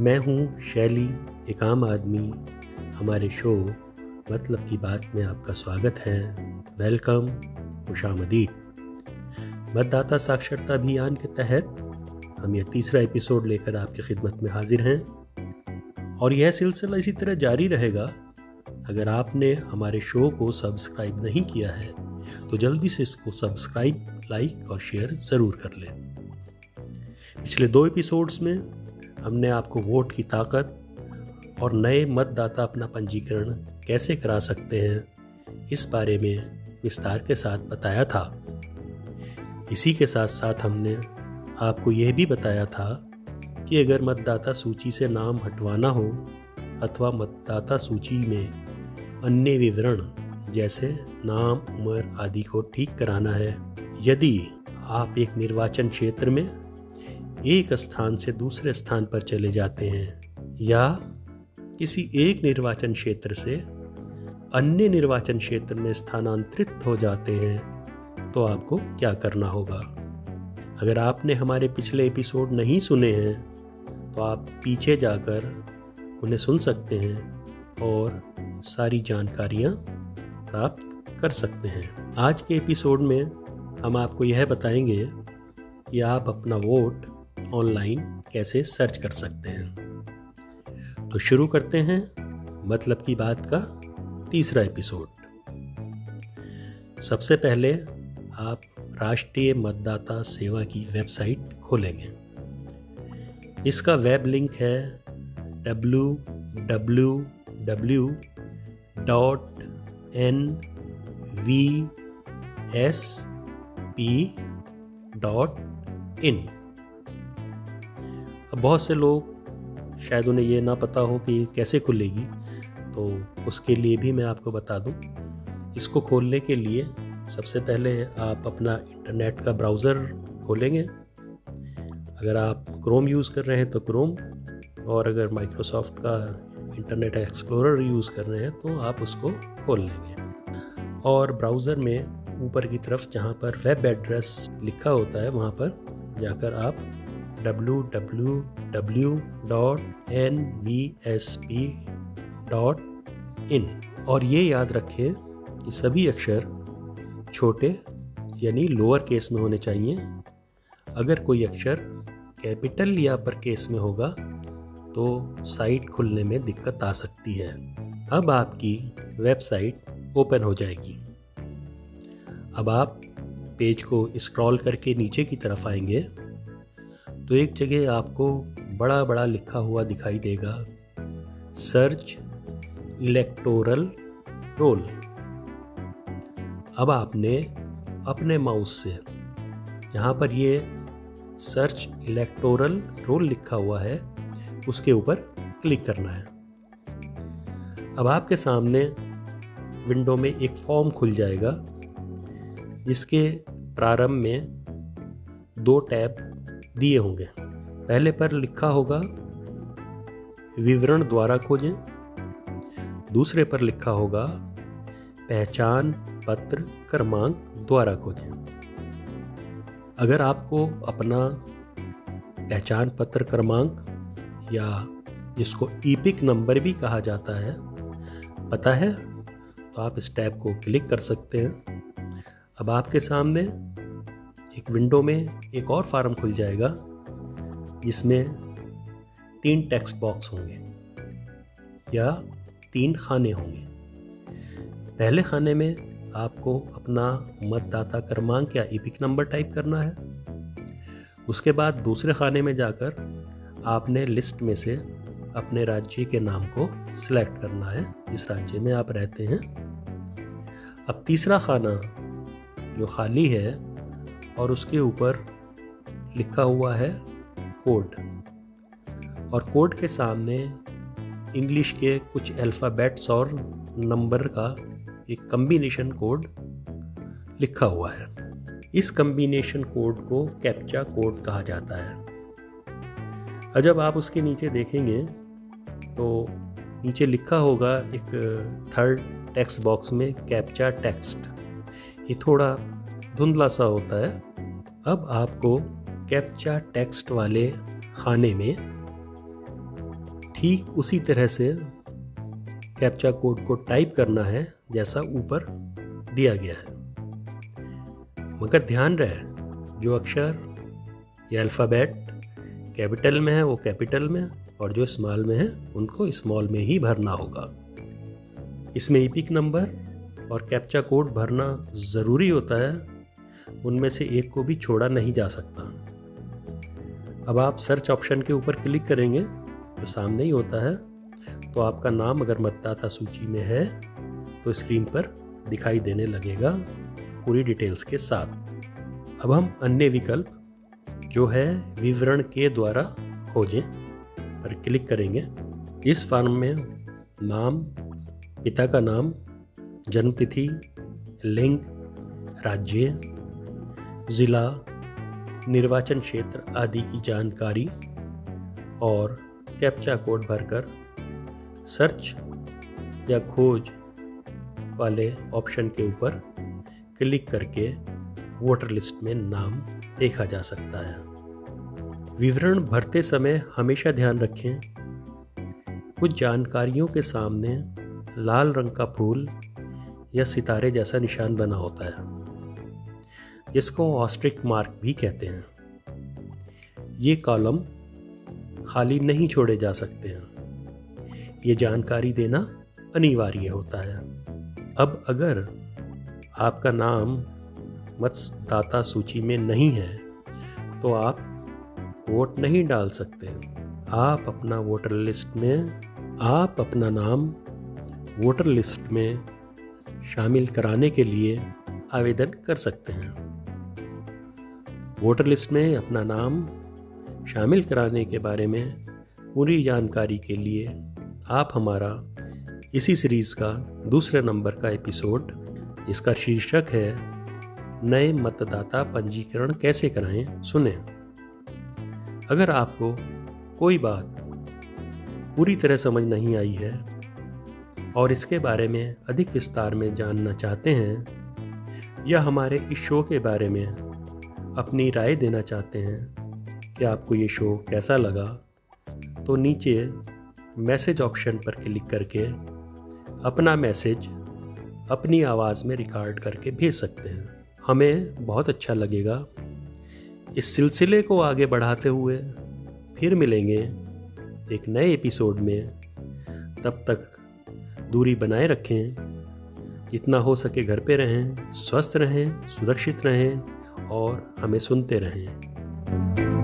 मैं हूँ शैली, एक आम आदमी। हमारे शो मतलब की बात में आपका स्वागत है। वेलकम खुशामदीद मतदाता साक्षरता अभियान के तहत हम यह तीसरा एपिसोड लेकर आपकी खिदमत में हाजिर हैं। और यह सिलसिला इसी तरह जारी रहेगा, अगर आपने हमारे शो को सब्सक्राइब नहीं किया है तो जल्दी से इसको सब्सक्राइब, लाइक और शेयर ज़रूर कर लें। पिछले दो एपिसोड्स में हमने आपको वोट की ताकत और नए मतदाता अपना पंजीकरण कैसे करा सकते हैं, इस बारे में विस्तार के साथ बताया था। इसी के साथ साथ हमने आपको यह भी बताया था कि अगर मतदाता सूची से नाम हटवाना हो अथवा मतदाता सूची में अन्य विवरण जैसे नाम, उम्र आदि को ठीक कराना है, यदि आप एक निर्वाचन क्षेत्र में एक स्थान से दूसरे स्थान पर चले जाते हैं, या किसी एक निर्वाचन क्षेत्र से अन्य निर्वाचन क्षेत्र में स्थानांतरित हो जाते हैं तो आपको क्या करना होगा? अगर आपने हमारे पिछले एपिसोड नहीं सुने हैं तो आप पीछे जाकर उन्हें सुन सकते हैं और सारी जानकारियाँ प्राप्त कर सकते हैं। आज के एपिसोड में हम आपको यह बताएँगे कि आप अपना वोट ऑनलाइन कैसे सर्च कर सकते हैं। तो शुरू करते हैं मतलब की बात का तीसरा एपिसोड। सबसे पहले आप राष्ट्रीय मतदाता सेवा की वेबसाइट खोलेंगे। इसका वेब लिंक है W W W dot N V S P dot in बहुत से लोग शायद उन्हें ये ना पता हो कि कैसे खुलेगी तो उसके लिए भी मैं आपको बता दूँ, इसको खोलने के लिए सबसे पहले आप अपना इंटरनेट का ब्राउज़र खोलेंगे। अगर आप क्रोम यूज़ कर रहे हैं तो क्रोम, और अगर माइक्रोसॉफ्ट का इंटरनेट एक्सप्लोरर यूज़ कर रहे हैं तो आप उसको खोल लेंगे। और ब्राउज़र में ऊपर की तरफ़ जहाँ पर वेब एड्रेस लिखा होता है, वहाँ पर जाकर आप www.nvsp.in और ये याद रखें कि सभी अक्षर छोटे यानी लोअर केस में होने चाहिए। अगर कोई अक्षर कैपिटल या अपर केस में होगा तो साइट खुलने में दिक्कत आ सकती है। अब आपकी वेबसाइट ओपन हो जाएगी। अब आप पेज को स्क्रॉल करके नीचे की तरफ़ आएँगे। तो एक जगह आपको बड़ा बड़ा लिखा हुआ दिखाई देगा। सर्च इलेक्टोरल रोल अब आपने अपने माउस से, जहाँ पर ये सर्च इलेक्टोरल रोल लिखा हुआ है, उसके ऊपर क्लिक करना है। अब आपके सामने विंडो में एक फॉर्म खुल जाएगा, जिसके प्रारंभ में दो टैब दिए होंगे। पहले पर लिखा होगा, विवरण द्वारा खोजें। दूसरे पर लिखा होगा, पहचान पत्र क्रमांक द्वारा खोजें। अगर आपको अपना पहचान पत्र क्रमांक या जिसको ईपिक नंबर भी कहा जाता है, पता है तो आप इस टैब को क्लिक कर सकते हैं। अब आपके सामने एक विंडो में एक और फार्म खुल जाएगा, जिसमें तीन टेक्स्ट बॉक्स होंगे या तीन खाने होंगे। पहले खाने में आपको अपना मतदाता क्रमांक या ईपिक नंबर टाइप करना है। उसके बाद दूसरे खाने में जाकर आपने लिस्ट में से अपने राज्य के नाम को सिलेक्ट करना है, जिस राज्य में आप रहते हैं। अब तीसरा खाना जो खाली है और उसके ऊपर लिखा हुआ है कोड। और कोड के सामने इंग्लिश के कुछ अल्फ़ाबेट्स और नंबर का एक कम्बिनेशन कोड लिखा हुआ है। इस कम्बिनेशन कोड को कैप्चा कोड कहा जाता है। और जब आप उसके नीचे देखेंगे तो नीचे लिखा होगा एक थर्ड टेक्स्ट बॉक्स में कैप्चा टेक्स्ट ये थोड़ा धुंधला सा होता है। अब आपको कैप्चा टेक्स्ट वाले खाने में ठीक उसी तरह से कैप्चा कोड को टाइप करना है, जैसा ऊपर दिया गया है। मगर ध्यान रहे, जो अक्षर, या अल्फ़ाबेट कैपिटल में है, वो कैपिटल में, और जो स्मॉल में है, उनको स्मॉल में ही भरना होगा। इसमें इपिक नंबर और कैप्चा कोड भरना ज़रूरी होता है उनमें से एक को भी छोड़ा नहीं जा सकता। अब आप सर्च ऑप्शन के ऊपर क्लिक करेंगे तो सामने ही होता है तो आपका नाम अगर मतदाता सूची में है तो स्क्रीन पर दिखाई देने लगेगा पूरी डिटेल्स के साथ। अब हम अन्य विकल्प, जो है विवरण के द्वारा खोजें, पर क्लिक करेंगे। इस फॉर्म में नाम, पिता का नाम, जन्मतिथि, लिंग, राज्य ज़िला निर्वाचन क्षेत्र आदि की जानकारी और कैप्चा कोड भरकर सर्च या खोज वाले ऑप्शन के ऊपर क्लिक करके वोटर लिस्ट में नाम देखा जा सकता है। विवरण भरते समय हमेशा ध्यान रखें। कुछ जानकारियों के सामने लाल रंग का फूल या सितारे जैसा निशान बना होता है। जिसको ऑस्ट्रिक मार्क भी कहते हैं। ये कॉलम खाली नहीं छोड़े जा सकते हैं। ये जानकारी देना अनिवार्य होता है। अब अगर आपका नाम मतदाता सूची में नहीं है तो आप वोट नहीं डाल सकते। आप अपना वोटर लिस्ट में, आप अपना नाम वोटर लिस्ट में शामिल कराने के लिए आवेदन कर सकते हैं। वोटर लिस्ट में अपना नाम शामिल कराने के बारे में पूरी जानकारी के लिए आप हमारा इसी सीरीज़ का दूसरे नंबर का एपिसोड, इसका शीर्षक है, नए मतदाता पंजीकरण कैसे कराएँ, सुने। अगर आपको कोई बात पूरी तरह समझ नहीं आई है और इसके बारे में अधिक विस्तार में जानना चाहते हैं या हमारे इस शो के बारे में अपनी राय देना चाहते हैं कि आपको ये शो कैसा लगा तो नीचे मैसेज ऑप्शन पर क्लिक करके अपना मैसेज अपनी आवाज़ में रिकॉर्ड करके भेज सकते हैं। हमें बहुत अच्छा लगेगा। इस सिलसिले को आगे बढ़ाते हुए फिर मिलेंगे एक नए एपिसोड में। तब तक दूरी बनाए रखें, जितना हो सके घर पे रहें, स्वस्थ रहें, सुरक्षित रहें। और हमें सुनते रहें।